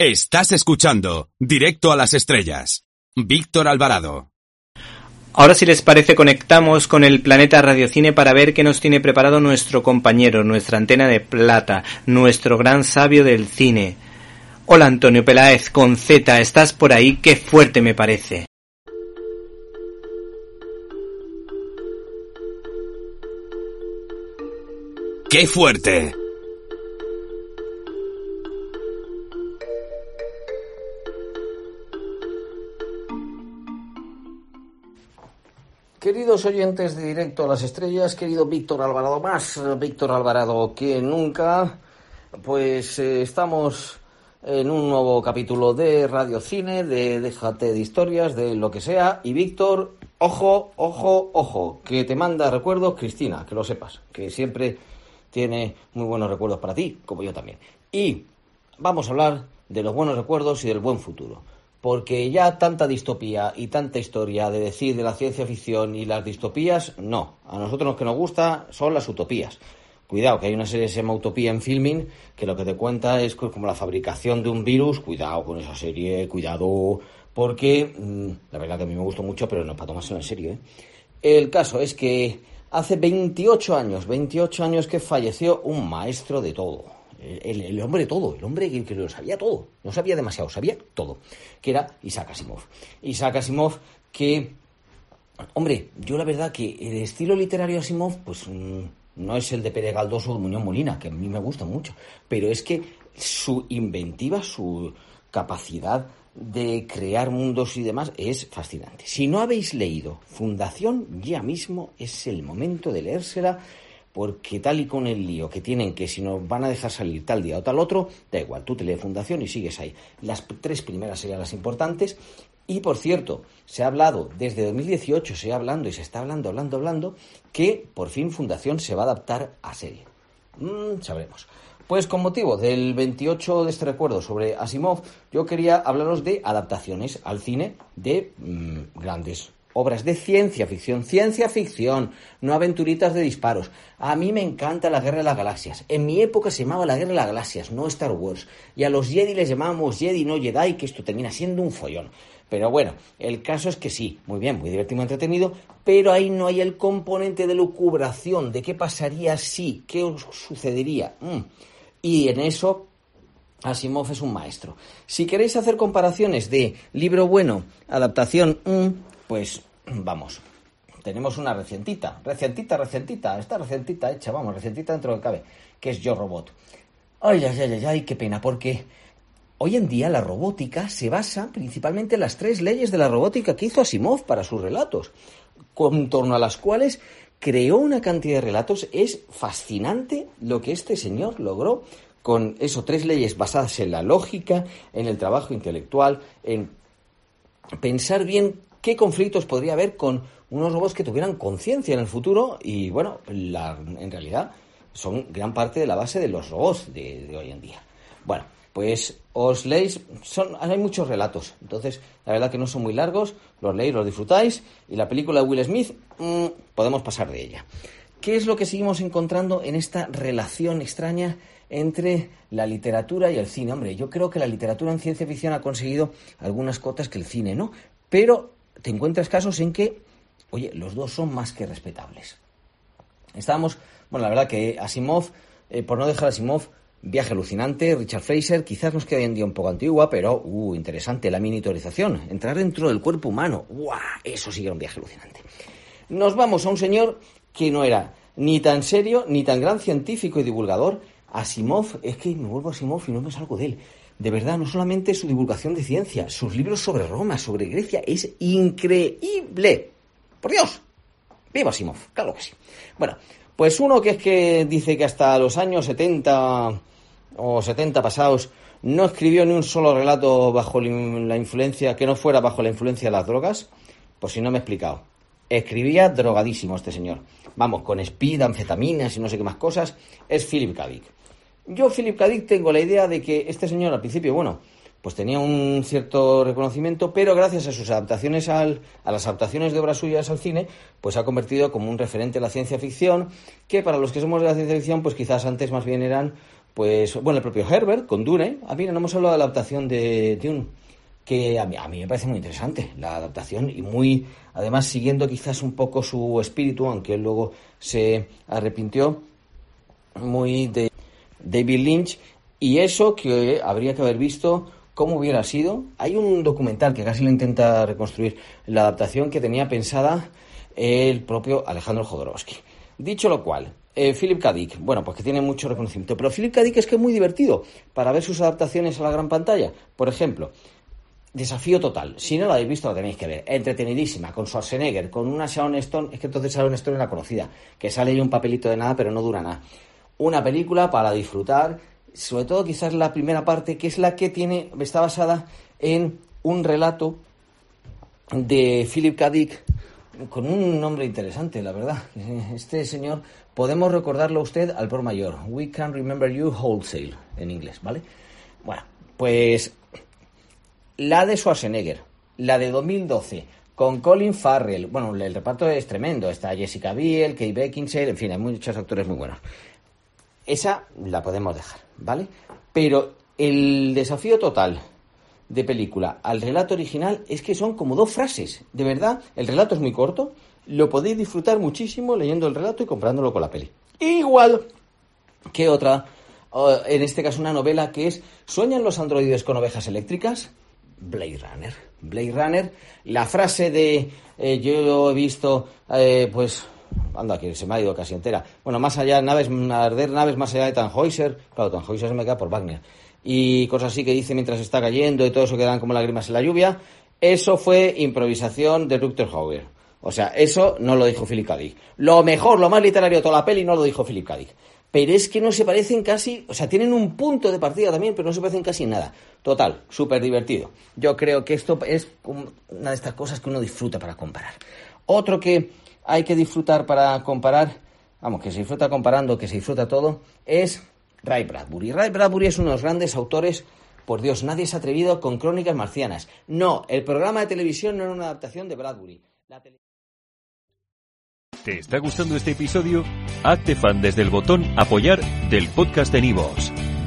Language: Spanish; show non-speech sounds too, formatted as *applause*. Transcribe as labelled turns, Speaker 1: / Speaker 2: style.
Speaker 1: Estás escuchando Directo a las Estrellas. Víctor Alvarado.
Speaker 2: Ahora si les parece conectamos con el planeta Radiocine para ver qué nos tiene preparado nuestro compañero, nuestra antena de plata, nuestro gran sabio del cine. Hola Antonio Peláez con Z, ¿estás por ahí? Qué fuerte me parece.
Speaker 1: ¡Qué fuerte!
Speaker 3: Queridos oyentes de Directo a las Estrellas, querido Víctor Alvarado, más Víctor Alvarado que nunca, pues eh, estamos en un nuevo capítulo de Radio Cine, de Déjate de historias, de lo que sea, y Víctor, ojo, ojo, ojo, que te manda recuerdos Cristina, que lo sepas, que siempre tiene muy buenos recuerdos para ti, como yo también. Y vamos a hablar de los buenos recuerdos y del buen futuro porque ya tanta distopía y tanta historia de decir de la ciencia ficción y las distopías, no. A nosotros lo que nos gusta son las utopías. Cuidado, que hay una serie que se llama Utopía en Filming, que lo que te cuenta es como la fabricación de un virus. Cuidado con esa serie, cuidado, porque mm, la verdad que a mí me gustó mucho, pero no para tomárselo en serio. ¿eh? El caso es que hace 28 años, 28 años que falleció un maestro de todo el, hombre todo, el hombre que, lo sabía todo, no sabía demasiado, sabía todo, que era Isaac Asimov. Isaac Asimov que, hombre, yo la verdad que el estilo literario de Asimov, pues mm, no es el de Pere Galdós o de Muñoz Molina, que a mí me gusta mucho, pero es que su inventiva, su capacidad de crear mundos y demás es fascinante. Si no habéis leído Fundación, ya mismo es el momento de leérsela porque tal y con el lío que tienen que si nos van a dejar salir tal día o tal otro, da igual, tú te lees fundación y sigues ahí. Las tres primeras serían las importantes. Y por cierto, se ha hablado desde 2018, se ha hablando y se está hablando, hablando, hablando, que por fin Fundación se va a adaptar a serie. Mm, sabremos. Pues con motivo del 28 de este recuerdo sobre Asimov, yo quería hablaros de adaptaciones al cine de mm, grandes obras de ciencia ficción, ciencia ficción, no aventuritas de disparos. A mí me encanta la Guerra de las Galaxias. En mi época se llamaba la Guerra de las Galaxias, no Star Wars. Y a los Jedi les llamábamos Jedi, no Jedi, que esto termina siendo un follón. Pero bueno, el caso es que sí, muy bien, muy divertido, muy entretenido, pero ahí no hay el componente de lucubración, de qué pasaría si, qué sucedería. Mm. Y en eso Asimov es un maestro. Si queréis hacer comparaciones de libro bueno, adaptación, mm, pues vamos, tenemos una recientita, recientita, recientita, está recientita hecha, vamos, recientita dentro de cabe, que es Yo Robot. Ay, ay, ay, ay, qué pena, porque hoy en día la robótica se basa principalmente en las tres leyes de la robótica que hizo Asimov para sus relatos, con torno a las cuales creó una cantidad de relatos. Es fascinante lo que este señor logró con eso, tres leyes basadas en la lógica, en el trabajo intelectual, en pensar bien qué conflictos podría haber con unos robots que tuvieran conciencia en el futuro y bueno, en realidad son gran parte de la base de los robots de, hoy en día. Bueno, pues os leéis, hay muchos relatos, entonces la verdad que no son muy largos, los leéis, los disfrutáis y la película de Will Smith mm, podemos pasar de ella. ¿Qué es lo que seguimos encontrando en esta relación extraña entre la literatura y el cine? Hombre, yo creo que la literatura en ciencia ficción ha conseguido algunas cotas que el cine no, pero te encuentras casos en que, oye, los dos son más que respetables. Estábamos, bueno, la verdad que Asimov, eh, por no dejar Asimov, viaje alucinante, Richard Fraser, quizás nos quede hoy en día un poco antigua, pero, uh, interesante, la miniaturización, entrar dentro del cuerpo humano, ¡guau! Eso sí era un viaje alucinante. Nos vamos a un señor que no era ni tan serio, ni tan gran científico y divulgador. Asimov, es que me vuelvo a Asimov y no me salgo de él de verdad, no solamente su divulgación de ciencia, sus libros sobre Roma, sobre Grecia, es increíble. Por Dios. Viva Simov, claro que sí. Bueno, pues uno que es que dice que hasta los años 70 o 70 pasados no escribió ni un solo relato bajo la influencia, que no fuera bajo la influencia de las drogas, pues si no me he explicado. Escribía drogadísimo este señor. Vamos, con speed, anfetaminas y no sé qué más cosas. Es Philip K. Yo, Philip K. tengo la idea de que este señor al principio, bueno, pues tenía un cierto reconocimiento, pero gracias a sus adaptaciones al, a las adaptaciones de obras suyas al cine, pues ha convertido como un referente de la ciencia ficción, que para los que somos de la ciencia ficción, pues quizás antes más bien eran pues, bueno, el propio Herbert con Dune. Ah, mira, no hemos hablado de la adaptación de Dune, que a mí, a mí me parece muy interesante la adaptación y muy, además, siguiendo quizás un poco su espíritu, aunque él luego se arrepintió, muy de David Lynch. Y eso que habría que haber visto cómo hubiera sido. Hay un documental que casi lo intenta reconstruir la adaptación que tenía pensada el propio Alejandro Jodorowsky. Dicho lo cual, eh, Philip K. Dick, bueno, pues que tiene mucho reconocimiento, pero Philip K. Dick es que es muy divertido para ver sus adaptaciones a la gran pantalla. Por ejemplo, Desafío Total, si no lo habéis visto lo tenéis que ver, entretenidísima, con Schwarzenegger, con una Sharon Stone, es que entonces Sharon Stone es la conocida, que sale ahí un papelito de nada pero no dura nada. Una película para disfrutar, sobre todo quizás la primera parte, que es la que tiene, está basada en un relato de Philip K. Dick, con un nombre interesante, la verdad. *laughs* Este señor, podemos recordarlo a usted al por mayor. We can remember you wholesale, en inglés, ¿vale? Bueno, pues la de Schwarzenegger, la de 2012, con Colin Farrell. Bueno, el reparto es tremendo. Está Jessica Biel, Kate Beckinsale, en fin, hay muchos actores muy buenos. Esa la podemos dejar, ¿vale? Pero el desafío total de película al relato original es que son como dos frases. De verdad, el relato es muy corto, lo podéis disfrutar muchísimo leyendo el relato y comprándolo con la peli. Igual que otra, en este caso una novela que es ¿Sueñan los androides con ovejas eléctricas? Blade Runner. Blade Runner, la frase de eh, yo he visto, eh, pues, anda, que se me ha ido casi entera. Bueno, más allá, naves, arder naves más allá de Tannhäuser, claro, Tannhäuser se me queda por Wagner y cosas así que dice mientras está cayendo y todo eso que dan como lágrimas en la lluvia, eso fue improvisación de Rutger Hauer. O sea, eso no lo dijo Philip K. Lo mejor, lo más literario de toda la peli no lo dijo Philip K. Pero es que no se parecen casi, o sea, tienen un punto de partida también, pero no se parecen casi nada. Total, súper divertido. Yo creo que esto es una de estas cosas que uno disfruta para comparar. Otro que hay que disfrutar para comparar, vamos, que se disfruta comparando, que se disfruta todo, es Ray Bradbury. Ray Bradbury es uno de los grandes autores. Por Dios, nadie se ha atrevido con Crónicas Marcianas. No, el programa de televisión no era una adaptación de Bradbury.
Speaker 4: ¿Te está gustando este episodio? Hazte fan desde el botón Apoyar del podcast de Nivos.